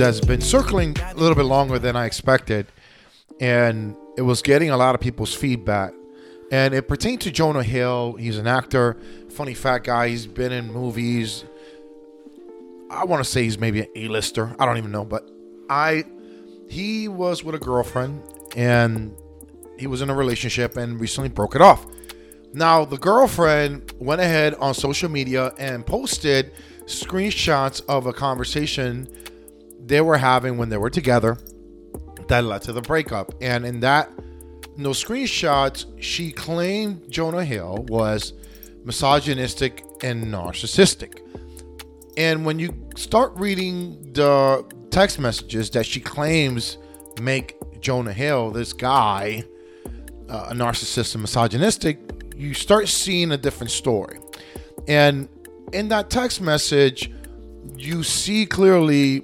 that's been circling a little bit longer than I expected, and it was getting a lot of people's feedback. And it pertained to Jonah Hill. He's an actor, funny fat guy. He's been in movies. I want to say he's maybe an A-lister. I don't even know, but I he was with a girlfriend and he was in a relationship and recently broke it off. Now, the girlfriend went ahead on social media and posted screenshots of a conversation they were having when they were together that led to the breakup. And in that, in those screenshots, she claimed Jonah Hill was misogynistic and narcissistic. And when you start reading the text messages that she claims make Jonah Hill, this guy, uh, a narcissist and misogynistic, you start seeing a different story. And in that text message, you see clearly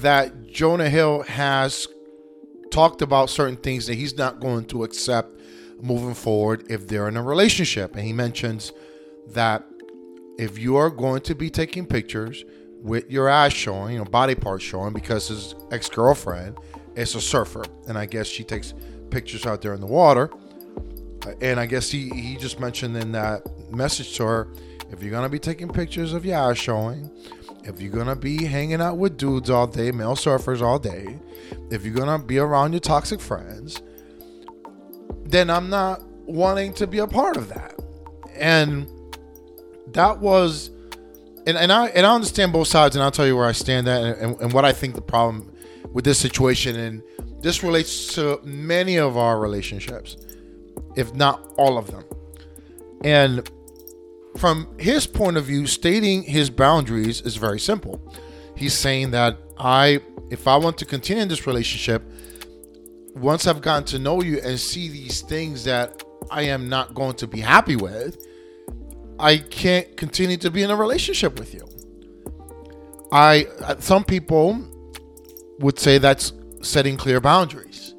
that Jonah Hill has talked about certain things that he's not going to accept moving forward if they're in a relationship. And he mentions that if you are going to be taking pictures with your ass showing, you know, body parts showing, because his ex girlfriend is a surfer, and I guess she takes pictures out there in the water. Uh, and I guess he, he just mentioned in that message to her if you're gonna be taking pictures of your ass showing, if you're gonna be hanging out with dudes all day, male surfers all day, if you're gonna be around your toxic friends, then I'm not wanting to be a part of that. And that was and, and I and I understand both sides and I'll tell you where I stand at and, and, and what I think the problem with this situation and this relates to many of our relationships, if not all of them. And from his point of view, stating his boundaries is very simple. He's saying that I, if I want to continue in this relationship, once I've gotten to know you and see these things that I am not going to be happy with, I can't continue to be in a relationship with you. I, uh, some people would say that's setting clear boundaries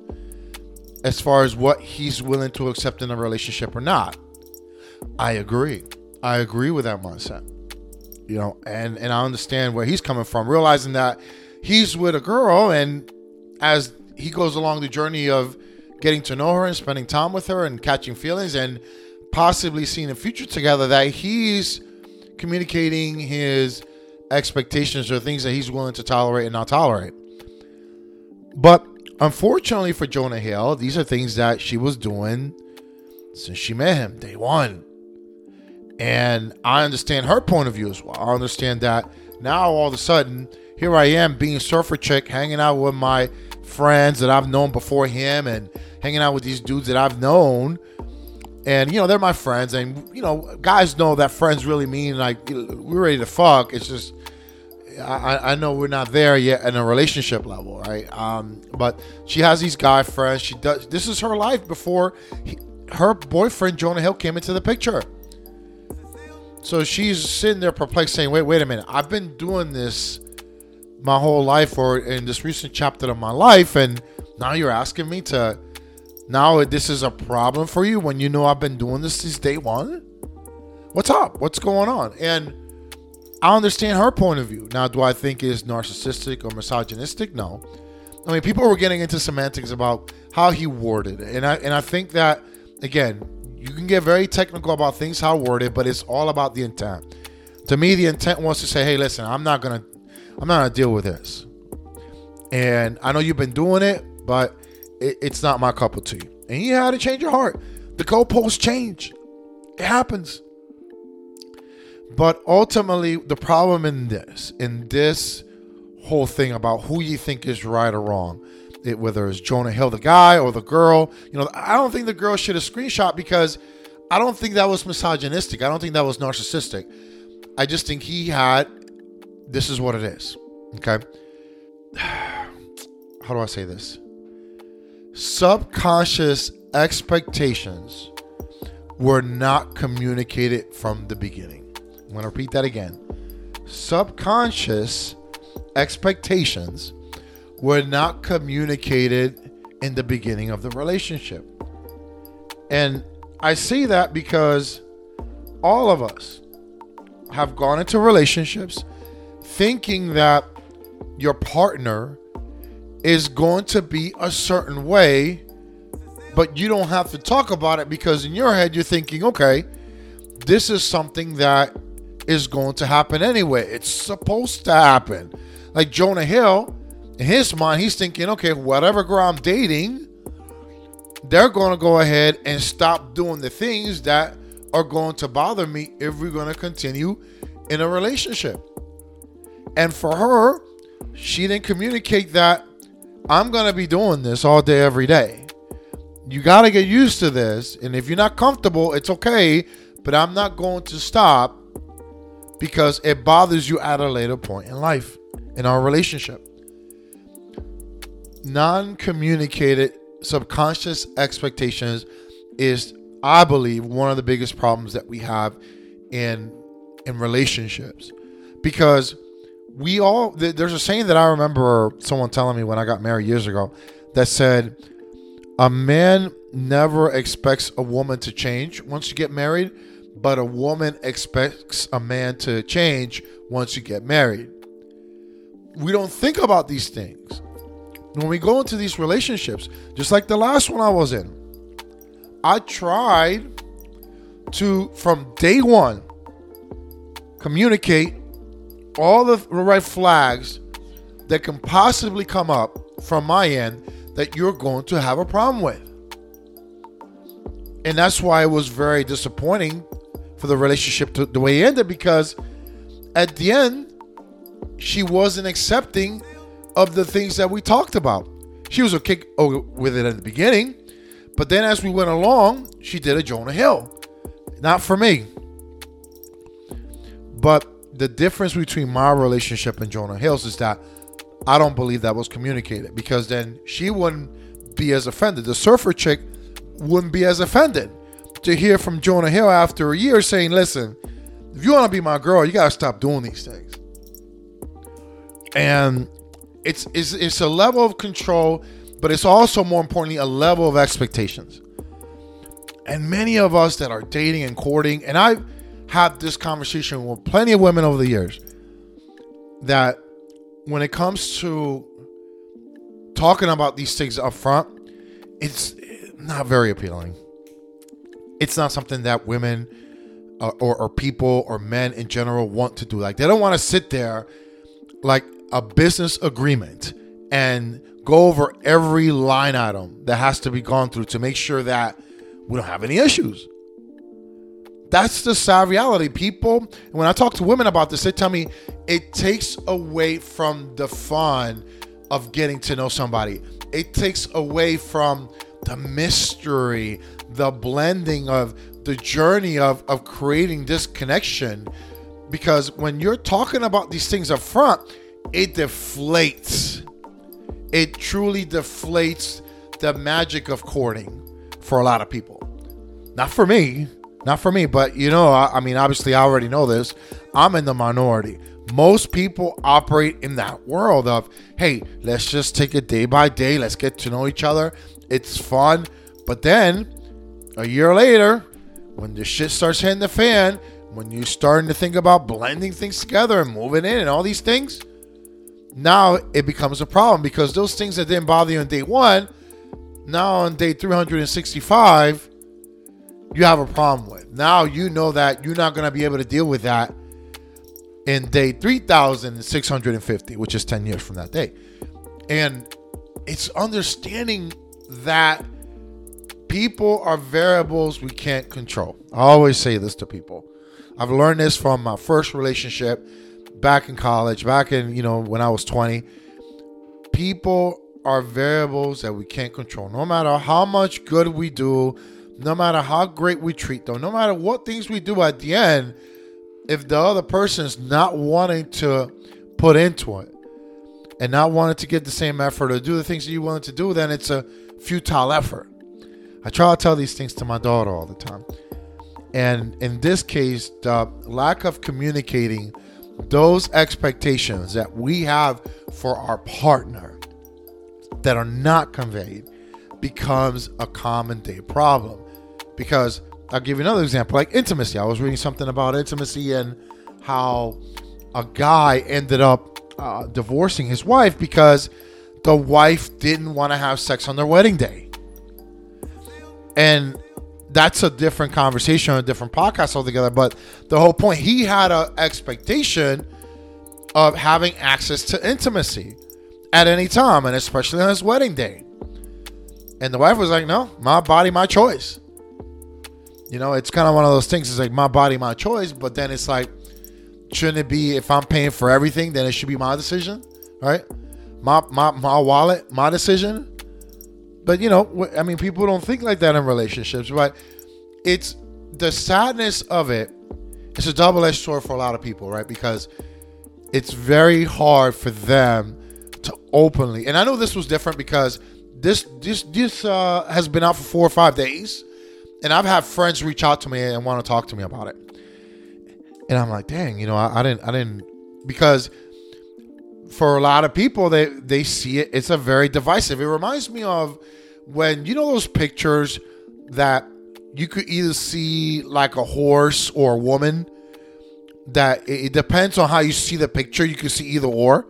as far as what he's willing to accept in a relationship or not. I agree. I agree with that mindset. You know, and and I understand where he's coming from, realizing that he's with a girl, and as he goes along the journey of getting to know her and spending time with her and catching feelings and possibly seeing a future together, that he's communicating his expectations or things that he's willing to tolerate and not tolerate. But unfortunately for Jonah Hill, these are things that she was doing since she met him, day one. And I understand her point of view as well. I understand that now all of a sudden, here I am being surfer chick, hanging out with my friends that I've known before him and hanging out with these dudes that I've known. And, you know, they're my friends. And, you know, guys know that friends really mean like we're ready to fuck. It's just, I, I know we're not there yet in a relationship level, right? Um, but she has these guy friends. She does, this is her life before he, her boyfriend, Jonah Hill, came into the picture. So she's sitting there perplexed, saying, "Wait, wait a minute. I've been doing this my whole life, or in this recent chapter of my life, and now you're asking me to. Now this is a problem for you when you know I've been doing this since day one. What's up? What's going on?" And I understand her point of view. Now, do I think is narcissistic or misogynistic? No. I mean, people were getting into semantics about how he worded it, and I and I think that again, you can get very technical about things how worded, but it's all about the intent. To me, the intent wants to say, "Hey, listen, I'm not gonna, I'm not gonna deal with this." And I know you've been doing it, but it, it's not my cup of tea. And you had to change your heart. The goalposts change. It happens. But ultimately, the problem in this, in this whole thing about who you think is right or wrong, it, whether it's Jonah Hill, the guy, or the girl. You know, I don't think the girl should have screenshot because I don't think that was misogynistic. I don't think that was narcissistic. I just think he had. This is what it is. Okay. How do I say this? Subconscious expectations were not communicated from the beginning. I'm going to repeat that again. Subconscious expectations were not communicated in the beginning of the relationship. And I see that because all of us have gone into relationships thinking that your partner is going to be a certain way, but you don't have to talk about it because in your head you're thinking, okay, this is something that is going to happen anyway. It's supposed to happen. Like Jonah Hill, in his mind, he's thinking, okay, whatever girl I'm dating, they're going to go ahead and stop doing the things that are going to bother me if we're going to continue in a relationship. And for her, she didn't communicate that I'm going to be doing this all day, every day. You got to get used to this. And if you're not comfortable, it's okay, but I'm not going to stop because it bothers you at a later point in life, in our relationship. Non communicated subconscious expectations is, I believe, one of the biggest problems that we have in in relationships. Because we all there's a saying that I remember someone telling me when I got married years ago that said a man never expects a woman to change once you get married but a woman expects a man to change once you get married. We don't think about these things when we go into these relationships just like the last one I was in I tried to from day 1 communicate all the right flags that can possibly come up from my end that you're going to have a problem with. And that's why it was very disappointing for the relationship to the way it ended because at the end, she wasn't accepting of the things that we talked about. She was okay with it at the beginning, but then as we went along, she did a Jonah Hill. Not for me. But the difference between my relationship and Jonah Hill's is that I don't believe that was communicated because then she wouldn't be as offended. The surfer chick wouldn't be as offended to hear from Jonah Hill after a year saying, listen, if you want to be my girl, you got to stop doing these things. And it's, it's, it's a level of control, but it's also more importantly a level of expectations. And many of us that are dating and courting, and I've had this conversation with plenty of women over the years that when it comes to talking about these things up front, it's not very appealing. It's not something that women uh, or, or people or men in general want to do. Like, they don't want to sit there like a business agreement and go over every line item that has to be gone through to make sure that we don't have any issues. That's the sad reality. People, when I talk to women about this, they tell me it takes away from the fun of getting to know somebody. It takes away from the mystery, the blending of the journey of, of creating this connection. Because when you're talking about these things up front, it deflates. It truly deflates the magic of courting for a lot of people. Not for me. Not for me, but you know, I, I mean, obviously, I already know this. I'm in the minority. Most people operate in that world of, hey, let's just take it day by day. Let's get to know each other. It's fun. But then, a year later, when the shit starts hitting the fan, when you're starting to think about blending things together and moving in and all these things, now it becomes a problem because those things that didn't bother you on day one, now on day 365, you have a problem with. Now you know that you're not going to be able to deal with that in day 3650, which is 10 years from that day. And it's understanding that people are variables we can't control. I always say this to people. I've learned this from my first relationship back in college, back in, you know, when I was 20. People are variables that we can't control. No matter how much good we do, no matter how great we treat them, no matter what things we do at the end, if the other person's not wanting to put into it and not wanting to get the same effort or do the things that you wanted to do, then it's a futile effort. I try to tell these things to my daughter all the time. And in this case, the lack of communicating those expectations that we have for our partner that are not conveyed becomes a common day problem. Because I'll give you another example, like intimacy. I was reading something about intimacy and how a guy ended up uh, divorcing his wife because the wife didn't want to have sex on their wedding day. And that's a different conversation, a different podcast altogether. But the whole point, he had an expectation of having access to intimacy at any time, and especially on his wedding day. And the wife was like, "No, my body, my choice." You know, it's kind of one of those things. It's like my body, my choice. But then it's like, shouldn't it be if I'm paying for everything, then it should be my decision, right? My my my wallet, my decision. But you know, I mean, people don't think like that in relationships. But it's the sadness of it. It's a double-edged sword for a lot of people, right? Because it's very hard for them to openly. And I know this was different because this this this uh, has been out for four or five days, and I've had friends reach out to me and want to talk to me about it. And I'm like, dang, you know, I, I didn't I didn't because for a lot of people they they see it it's a very divisive. It reminds me of when you know those pictures that you could either see like a horse or a woman? That it, it depends on how you see the picture. You can see either or.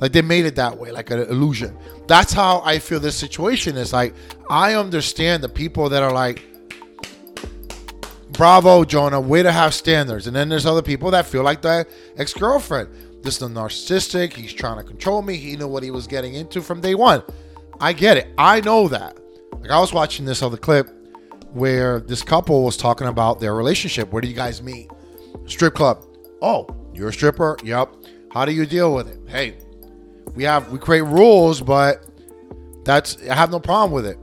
Like they made it that way like an illusion. That's how i feel this situation is. Like i understand the people that are like bravo jonah way to have standards. And then there's other people that feel like the ex-girlfriend this is a narcissistic. He's trying to control me. He knew what he was getting into from day one. I get it. I know that. Like i was watching this other clip where this couple was talking about their relationship. Where do you guys meet strip club. Oh you're a stripper? Yep how do you deal with it? Hey we have we create rules but that's i have no problem with it.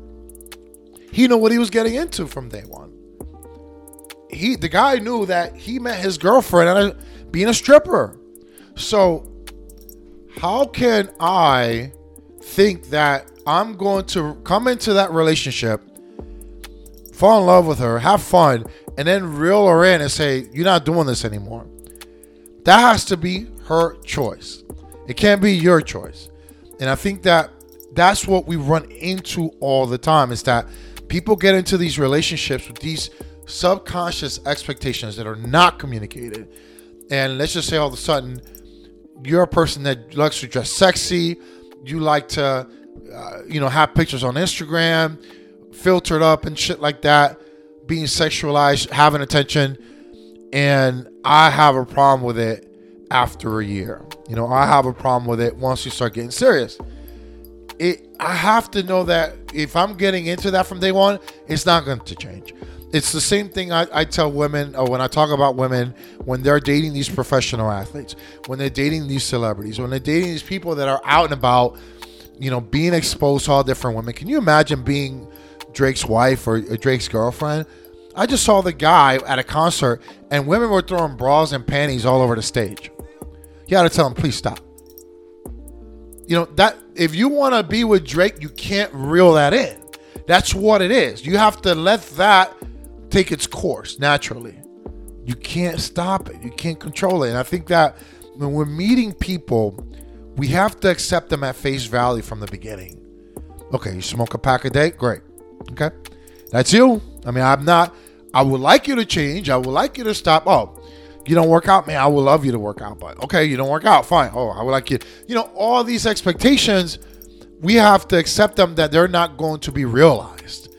He knew what he was getting into from day one. He the guy knew that he met his girlfriend at a, being a stripper. So how can I think that I'm going to come into that relationship, fall in love with her, have fun, and then reel her in and say, You're not doing this anymore? That has to be her choice. It can't be your choice. And I think that that's what we run into all the time is that people get into these relationships with these subconscious expectations that are not communicated. And let's just say all of a sudden, you're a person that likes to dress sexy. You like to, uh, you know, have pictures on Instagram, filtered up and shit like that, being sexualized, having attention. And I have a problem with it after a year. You know, I have a problem with it once you start getting serious. It, I have to know that if I'm getting into that from day one, it's not going to change it's the same thing I, I, tell women or when I talk about women when they're dating these professional athletes, when they're dating these celebrities, when they're dating these people that are out and about, you know, being exposed to all different women. Can you imagine being Drake's wife or, or Drake's girlfriend? I just saw the guy at a concert and women were throwing bras and panties all over the stage. You got to tell him, please stop. You know, that if you want to be with Drake, you can't reel that in. That's what it is. You have to let that take its course naturally. You can't stop it. You can't control it. And I think that when we're meeting people, we have to accept them at face value from the beginning. Okay, you smoke a pack a day? Great. Okay. That's you. I mean, I'm not, I would like you to change. I would like you to stop. Oh, you don't work out, man. I would love you to work out, but okay, you don't work out. Fine. Oh, I would like you. You know, all these expectations, we have to accept them that they're not going to be realized.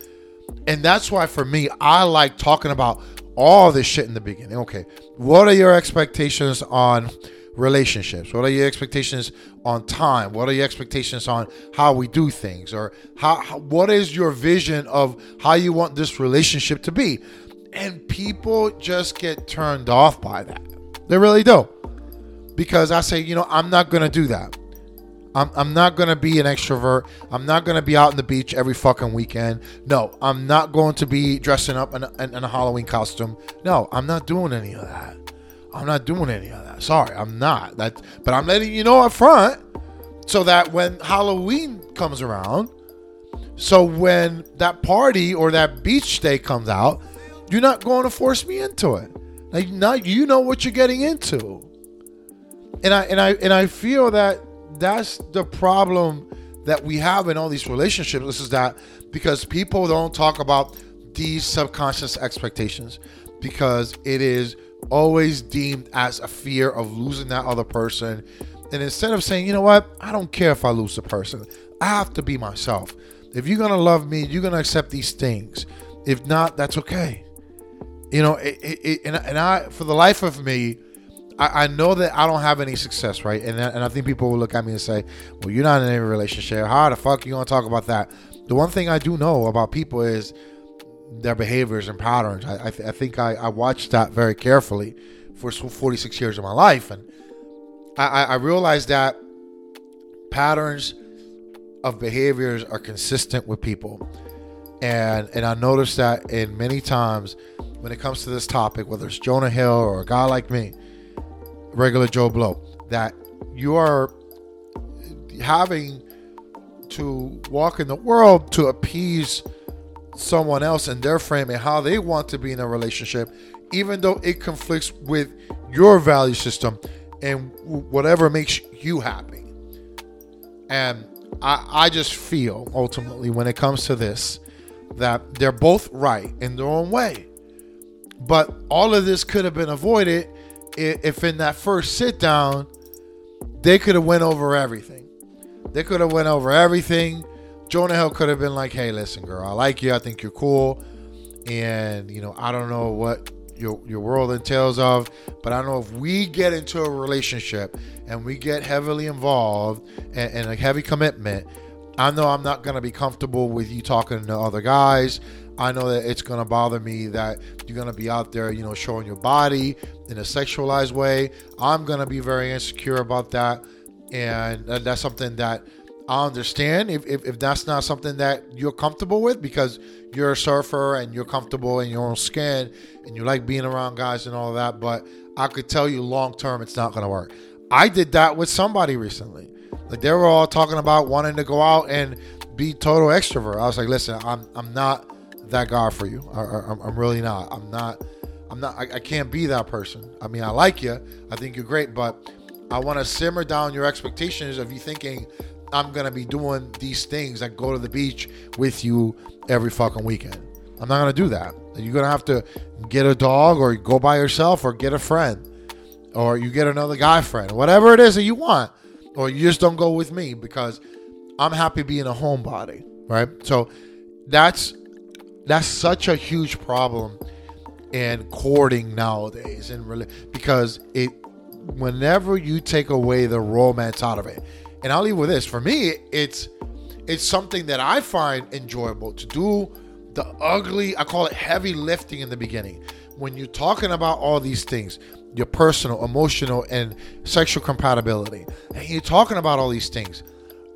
And that's why for me, I like talking about all this shit in the beginning. Okay, what are your expectations on relationships? What are your expectations on time? What are your expectations on how we do things? Or how, how what is your vision of how you want this relationship to be? And people just get turned off by that. They really do. Because I say, you know, I'm not going to do that. I'm, I'm not going to be an extrovert. I'm not going to be out on the beach every fucking weekend. No, I'm not going to be dressing up in a, in a Halloween costume. No, I'm not doing any of that. I'm not doing any of that. Sorry, I'm not. That, but I'm letting you know up front so that when Halloween comes around, so when that party or that beach day comes out, you're not going to force me into it. Like now you know what you're getting into. And I and I and I feel that that's the problem that we have in all these relationships. This is that because people don't talk about these subconscious expectations because it is always deemed as a fear of losing that other person And instead of saying, you know what, I don't care if I lose the person, I have to be myself. If you're gonna love me, you're gonna accept these things. If not, that's okay. You know, it, it, it, and, and I, for the life of me, I, I, know that I don't have any success, right? And, and I think people will look at me and say, well, you're not in any relationship. How the fuck are you gonna talk about that? The one thing I do know about people is their behaviors and patterns. I, I, th- I think I, I watched that very carefully for 46 years of my life. And I, I realized that patterns of behaviors are consistent with people. And and I noticed that in many times when it comes to this topic, whether it's Jonah Hill or a guy like me, regular Joe Blow, that you are having to walk in the world to appease someone else and their frame and how they want to be in a relationship, even though it conflicts with your value system and whatever makes you happy. And I, I just feel ultimately when it comes to this that they're both right in their own way. But all of this could have been avoided if in that first sit down they could have went over everything. They could have went over everything. Jonah Hill could have been like, "Hey, listen, girl, I like you. I think you're cool, and you know, I don't know what your your world entails of. But I know if we get into a relationship and we get heavily involved and, and a heavy commitment, I know I'm not gonna be comfortable with you talking to other guys. I know that it's gonna bother me that you're gonna be out there, you know, showing your body in a sexualized way. I'm gonna be very insecure about that, and that's something that I understand if, if, if that's not something that you're comfortable with because you're a surfer and you're comfortable in your own skin and you like being around guys and all of that. But I could tell you long term, it's not to work. I did that with somebody recently. Like they were all talking about wanting to go out and be total extrovert. I was like, listen, I'm I'm not that guy for you. I, am really not. I'm not. I'm not. I, I can't be that person. I mean, I like you. I think you're great, but I want to simmer down your expectations of you thinking I'm gonna be doing these things like go to the beach with you every fucking weekend. I'm not gonna do that. You're gonna have to get a dog or go by yourself or get a friend or you get another guy friend, whatever it is that you want, or you just don't go with me because I'm happy being a homebody, right? So that's that's such a huge problem in courting nowadays, and really because it whenever you take away the romance out of it, and I'll leave with this. For me, it's it's something that I find enjoyable to do the ugly, I call it heavy lifting in the beginning. When you're talking about all these things, your personal, emotional, and sexual compatibility, and you're talking about all these things,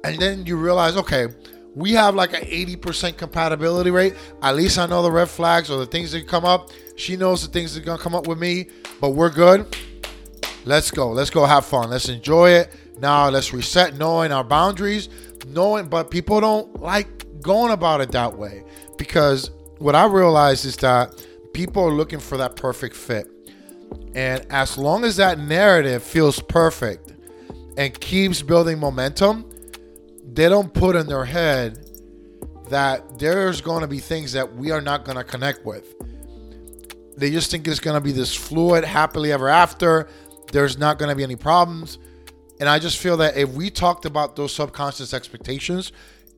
and then you realize, okay, we have like an 80% compatibility rate. At least I know the red flags or the things that come up. She knows the things that are gonna come up with me, but we're good. Let's go. Let's go have fun. Let's enjoy it. Now let's reset knowing our boundaries, knowing, but people don't like going about it that way because what I realize is that people are looking for that perfect fit. And as long as that narrative feels perfect and keeps building momentum, they don't put in their head that there's going to be things that we are not going to connect with. They just think it's going to be this fluid, happily ever after. There's not going to be any problems. And I just feel that if we talked about those subconscious expectations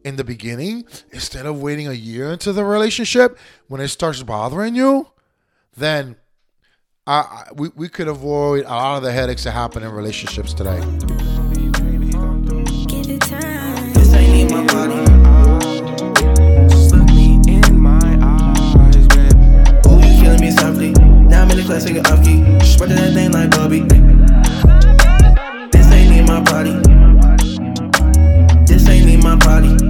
in the beginning, instead of waiting a year into the relationship, when it starts bothering you, then I, we, we could avoid a lot of the headaches that happen in relationships today. the class, nigga, off key. Spreading that thing like Bobby. This ain't in my body. This ain't in my body.